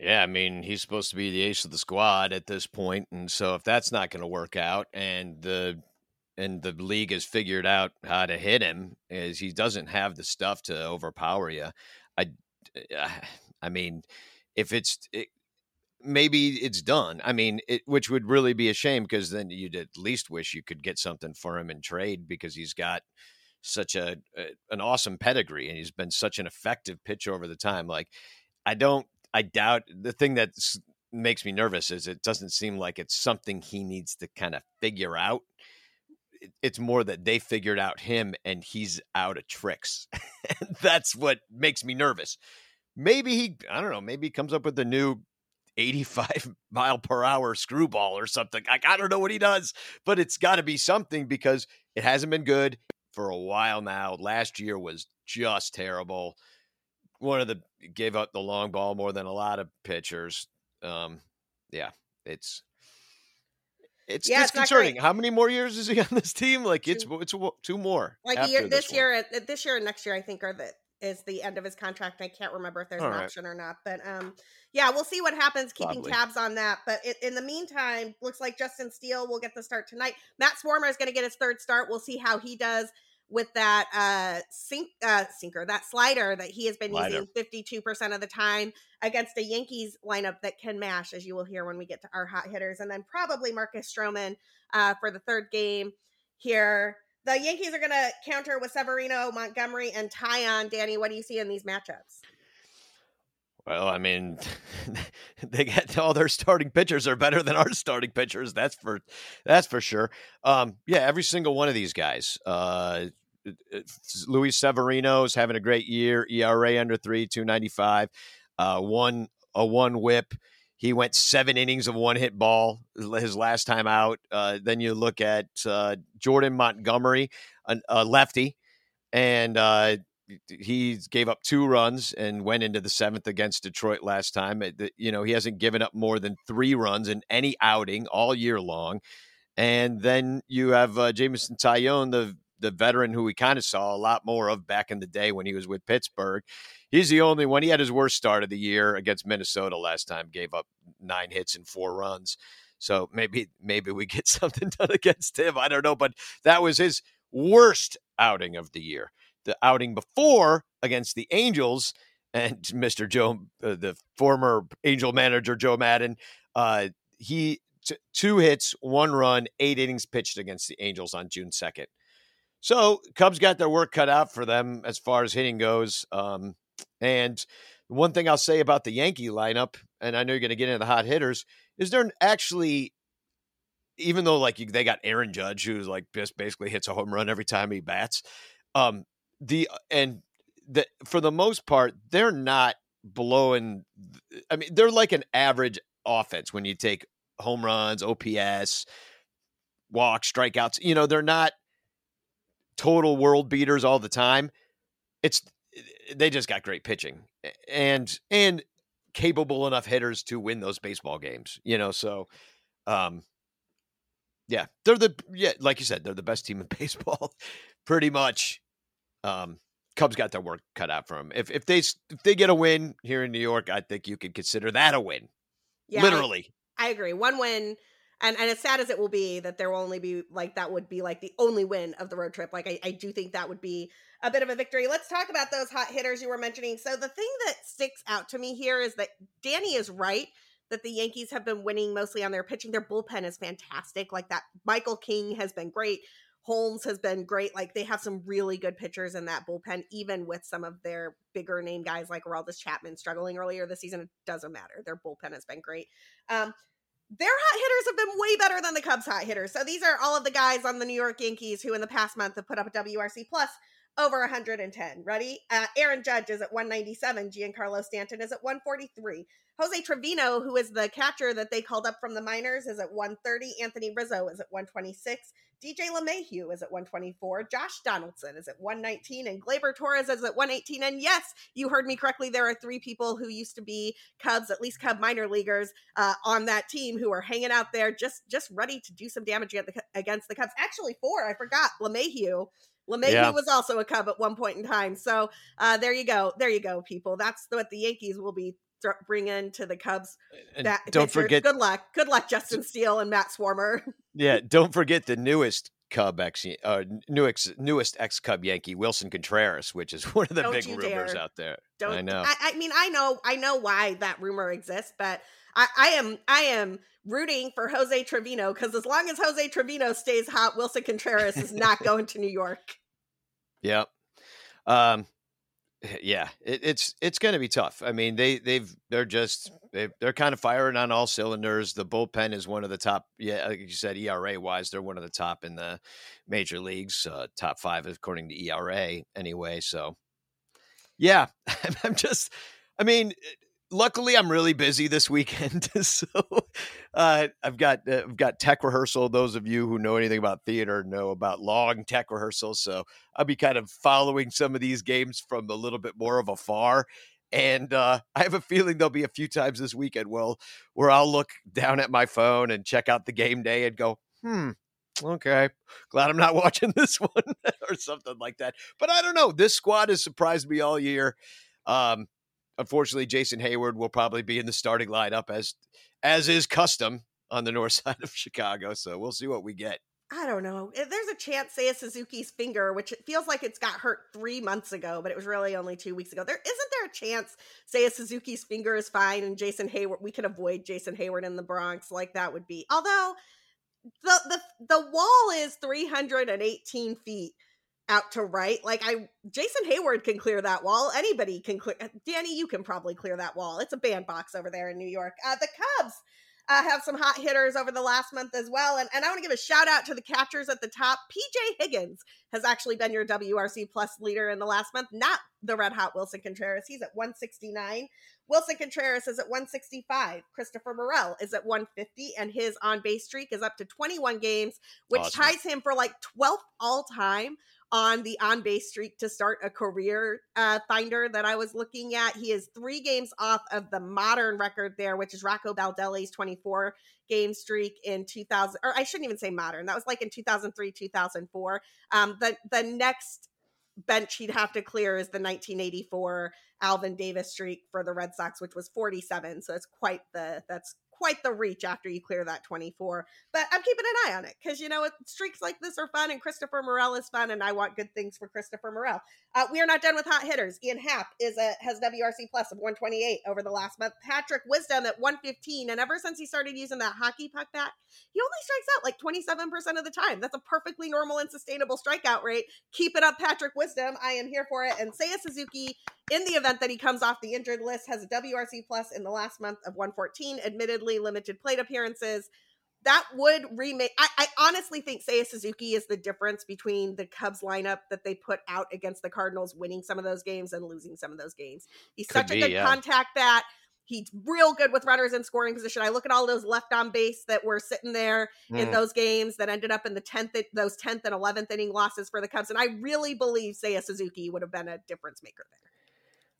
Yeah, I mean, he's supposed to be the ace of the squad at this point, and so if that's not going to work out, and the and the league has figured out how to hit him is he doesn't have the stuff to overpower you. I, uh, [sighs] I mean, if it's it, maybe it's done. I mean, it, which would really be a shame because then you'd at least wish you could get something for him in trade because he's got such a, a an awesome pedigree and he's been such an effective pitcher over the time. Like, I don't, I doubt the thing that makes me nervous is it doesn't seem like it's something he needs to kind of figure out it's more that they figured out him and he's out of tricks. [laughs] That's what makes me nervous. Maybe he, I don't know, maybe he comes up with a new 85 [laughs] mile per hour screwball or something. Like, I don't know what he does, but it's got to be something because It hasn't been good for a while now. Last year was just terrible. One of the gave up the long ball more than a lot of pitchers. Um, yeah, it's it's, yeah, it's, it's. How many more years is he [laughs] on this team? Like it's two. it's two more. Like year, this, this year, this year and next year, I think are the is the end of his contract. I can't remember if there's All an right. option or not, but um, yeah, we'll see what happens. Keeping Probably. tabs on that, but it, in the meantime, looks like Justin Steele will get the start tonight. Matt Swarmer is going to get his third start. We'll see how he does with that uh sink uh sinker that slider that he has been using 52% of the time against a Yankees lineup that can mash as you will hear when we get to our hot hitters. And then probably Marcus Stroman uh for the third game here. The Yankees are going to counter with Severino, Montgomery and Taillon Danny what do you see in these matchups well, I mean, [laughs] they get all their starting pitchers are better than our starting pitchers. That's for that's for sure. Um, yeah, every single one of these guys. Uh, Luis is having a great year. ERA under three, two ninety five. Uh, one a one whip. He went seven innings of one hit ball his last time out. Uh, then you look at uh, Jordan Montgomery, a, a lefty, and uh, he gave up two runs and went into the seventh against Detroit last time. You know, he hasn't given up more than three runs in any outing all year long. And then you have uh, Jameson Taillon, the the veteran who we kind of saw a lot more of back in the day when he was with Pittsburgh. He's the only one. He had his worst start of the year against Minnesota last time, gave up nine hits and four runs. So maybe maybe we get [laughs] something done against him. I don't know, but that was his worst outing of the year the outing before against the Angels and [laughs] Mr. Joe, uh, the former Angel manager Joe Maddon, uh, he t- two hits, one run, eight innings pitched against the Angels on June second. So Cubs got their work cut out for them as far as hitting goes. Um, and one thing I'll say about the Yankee lineup, and I know you're going to get into the hot hitters, is they're actually, even though like they got Aaron Judge, who's like just basically hits a home run every time he bats. Um, the and the for the most part they're not blowing i mean they're like an average offense when you take home runs ops walks strikeouts you know they're not total world beaters all the time. It's they just got great pitching and and capable enough hitters to win those baseball games you know so um yeah they're the yeah like you said they're the best team in [laughs] baseball pretty much um, Cubs got their work cut out for them. If if they if they get a win here in New York, I think you could consider that a win. Yeah, literally. I, I agree. One win, and and as sad as it will be that there will only be like that would be like the only win of the road trip. Like I, I do think that would be a bit of a victory. Let's talk about those hot hitters you were mentioning. So the thing that sticks out to me here is that Danny is right that the Yankees have been winning mostly on their pitching. Their bullpen is fantastic. Like that, Michael King has been great. Holmes has been great. Like they have some really good pitchers in that bullpen, even with some of their bigger name guys like Aroldis Chapman struggling earlier this season. It doesn't matter. Their bullpen has been great. Um, their hot hitters have been way better than the Cubs hot hitters. So these are all of the guys on the New York Yankees who in the past month have put up a WRC plus over 110. Ready? Uh, Aaron Judge is at 197. Giancarlo Stanton is at 143. Jose Trevino, who is the catcher that they called up from the minors, is at 130. Anthony Rizzo is at 126. DJ LeMahieu is at 124. Josh Donaldson is at 119. And Gleyber Torres is at 118. And yes, you heard me correctly. There are three people who used to be Cubs, at least Cub minor leaguers, uh, on that team who are hanging out there just just ready to do some damage against the, against the Cubs. Actually, four. I forgot LeMahieu. LeMahieu yeah. was also a Cub at one point in time. So uh, there you go. There you go, people. That's what the Yankees will be th- bring into the Cubs. And don't forget. Good luck. Good luck, Justin Steele and Matt Swarmer. [laughs] Yeah, don't forget the newest Cub ex, uh, newest newest ex Cub Yankee Willson Contreras, which is [laughs] one of the don't big rumors dare. out there. Don't I know. I, I, mean, I know, I know why that rumor exists, but I, I am, I am rooting for Jose Trevino because as long as Jose Trevino stays hot, Willson Contreras is not [laughs] going to New York. Yep. Um, [laughs] yeah, it, it's it's going to be tough. I mean, they they've they're just they they're kind of firing on all cylinders. The bullpen is one of the top. Yeah, like you said, ERA wise, they're one of the top in the major leagues, uh, top five according to ERA anyway. So, yeah, [laughs] I'm just. I mean, luckily I'm really busy this weekend, [laughs] so uh, I've got uh, I've got tech rehearsal. Those of you who know anything about theater know about long tech rehearsals, so I'll be kind of following some of these games from a little bit more of afar. And uh, [laughs] I have a feeling there'll be a few times this weekend, well, where I'll look down at my phone and check out the game day and go, hmm, okay, glad I'm not [laughs] watching this one or something like that. But I don't know. This squad has surprised me all year. Um, unfortunately, Jason Heyward will probably be in the starting lineup as as is custom on the north [laughs] side of Chicago. So we'll see what we get. I don't know. Eh, there's a chance Seiya Suzuki's finger, which it feels like it's got hurt three months ago, but it was really only two weeks ago. There isn't there a chance Seiya Suzuki's finger is fine and Jason Heyward we can avoid Jason Heyward in the Bronx. Like that would be although the the the wall is 318 feet out to right. Like I Jason Heyward can clear that wall. Anybody can clear Danny, you can probably clear that wall. It's a bandbox over there in New York. Uh, the Cubs uh, have some hot hitters over the last month as well. And, and I want to give a shout out to the catchers at the top. PJ Higgins has actually been your WRC plus leader in the last month, not the red hot Willson Contreras. He's at 169. Willson Contreras is at 165. Christopher Morel is at 150, and his on base streak is up to 21 games, which awesome. ties him for like 12th all time on the on base streak to start a career uh, finder that I was looking at. He is three games off of the modern record there, which is Rocco Baldelli's 24 game streak in 2000. Or I shouldn't even say modern. That was like in 2003, 2004. Um, the the next bench he'd have to clear is the 1984 Alvin Davis streak for the Red Sox, which was 47. So it's quite the that's quite the reach after you clear that 24. But I'm keeping an eye on it because you know streaks like this are fun, and Christopher Morel is fun, and I want good things for Christopher Morel. Uh, we are not done with hot hitters. Ian Happ is a has WRC plus of 128 over the last month. Patrick Wisdom at 115, and ever since he started using that hockey puck bat, he only strikes out like 27% of the time. That's a perfectly normal and sustainable strikeout rate. Keep it up, Patrick Wisdom. I am here for it. And Seiya Suzuki in the event that he comes off the injured list, has a WRC plus in the last month of 114, admittedly limited plate appearances. That would remake. I, I honestly think Seiya Suzuki is the difference between the Cubs lineup that they put out against the Cardinals, winning some of those games and losing some of those games. He's Could such be, a good yeah. contact bat. He's real good with runners in scoring position. I look at all those left on base that were sitting there mm. in those games that ended up in the 10th, those 10th and 11th inning losses for the Cubs. And I really believe Seiya Suzuki would have been a difference maker there.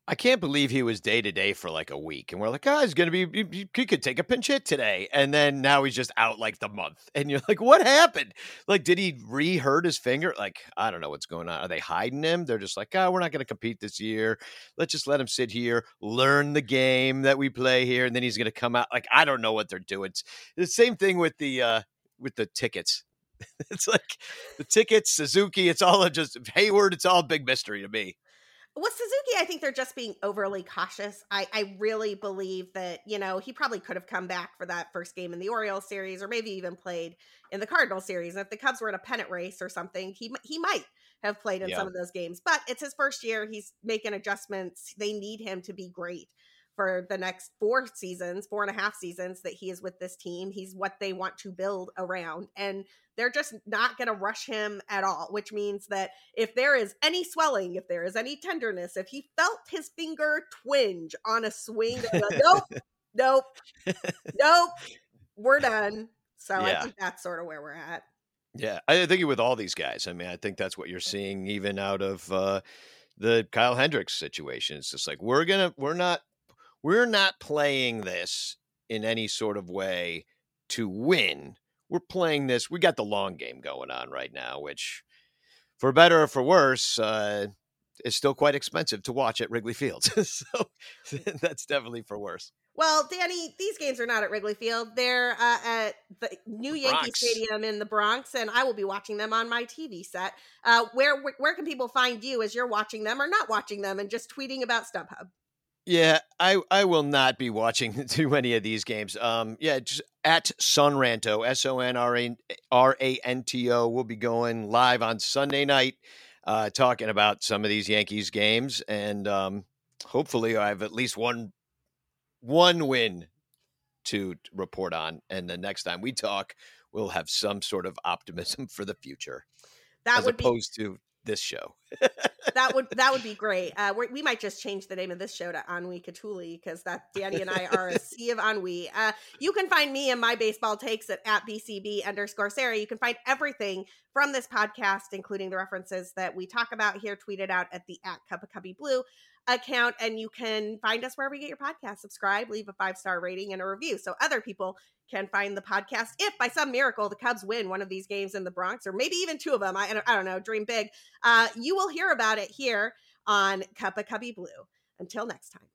I can't believe he was day to day for like a week, and we're like, oh, he's gonna be. He could take a pinch hit today, and then now he's just out like the month, and you're like, what happened? Like, did he re-hurt his finger? Like, I don't know what's going on. Are they hiding him? They're just like, oh, we're not gonna compete this year. Let's just let him sit here, learn the game that we play here, and then he's gonna come out. Like, I don't know what they're doing. It's the same thing with the uh with the tickets. [laughs] it's like the tickets, Suzuki. It's all just Heyward. It's all big mystery to me with Suzuki, I think they're just being overly cautious. I, I really believe that, you know, he probably could have come back for that first game in the Orioles series or maybe even played in the Cardinal series. And if the Cubs were in a pennant race or something, he he might have played in yeah. some of those games. But it's his first year. He's making adjustments. They need him to be great for the next four seasons, four and a half seasons that he is with this team. He's what they want to build around. And they're just not going to rush him at all, which means that if there is any swelling, if there is any tenderness, if he felt his finger twinge on a swing, nope, nope, nope, we're done. So yeah. I think that's sort of where we're at. Yeah, I think with all these guys. I mean, I think that's what you're seeing even out of uh, the Kyle Hendricks situation. It's just like we're gonna, we're not we're not playing this in any sort of way to win. We're playing this. We got the long game going on right now, which, for better or for worse, uh, is still quite expensive to watch at Wrigley Field. [laughs] so [laughs] that's definitely for worse. Well, Danny, these games are not at Wrigley Field. They're uh, at the new Yankee Bronx. Stadium in the Bronx, and I will be watching them on my TV set. Uh, where, where where can people find you as you're watching them or not watching them and just tweeting about StubHub? Yeah, I I will not be watching [laughs] too many of these games. Um, yeah, just at Sonranto, S O N R A R A N T O. We'll be going live on Sunday night, uh, talking about some of these Yankees games, and um, hopefully, I have at least one one win to report on. And the next time we talk, we'll have some sort of optimism [laughs] for the future, that as would opposed be- to this show. that would that would [laughs] be great. Uh, we might just change the name of this show to Ennui Catuli because that Danny and I are a [laughs] sea of ennui. Uh, you can find me and my baseball takes at, at BCB underscore Sara. You can find everything from this podcast, including the references that we talk about here, tweeted out at the at Cup of Cubbie Blue account. And you can find us wherever you get your podcast. Subscribe, leave a five star rating and a review so other people can find the podcast. If by some miracle the Cubs win one of these games in the Bronx, or maybe even two of them, I, I don't know, dream big, uh, you will hear about it here on Cup of Cubbie Blue. Until next time.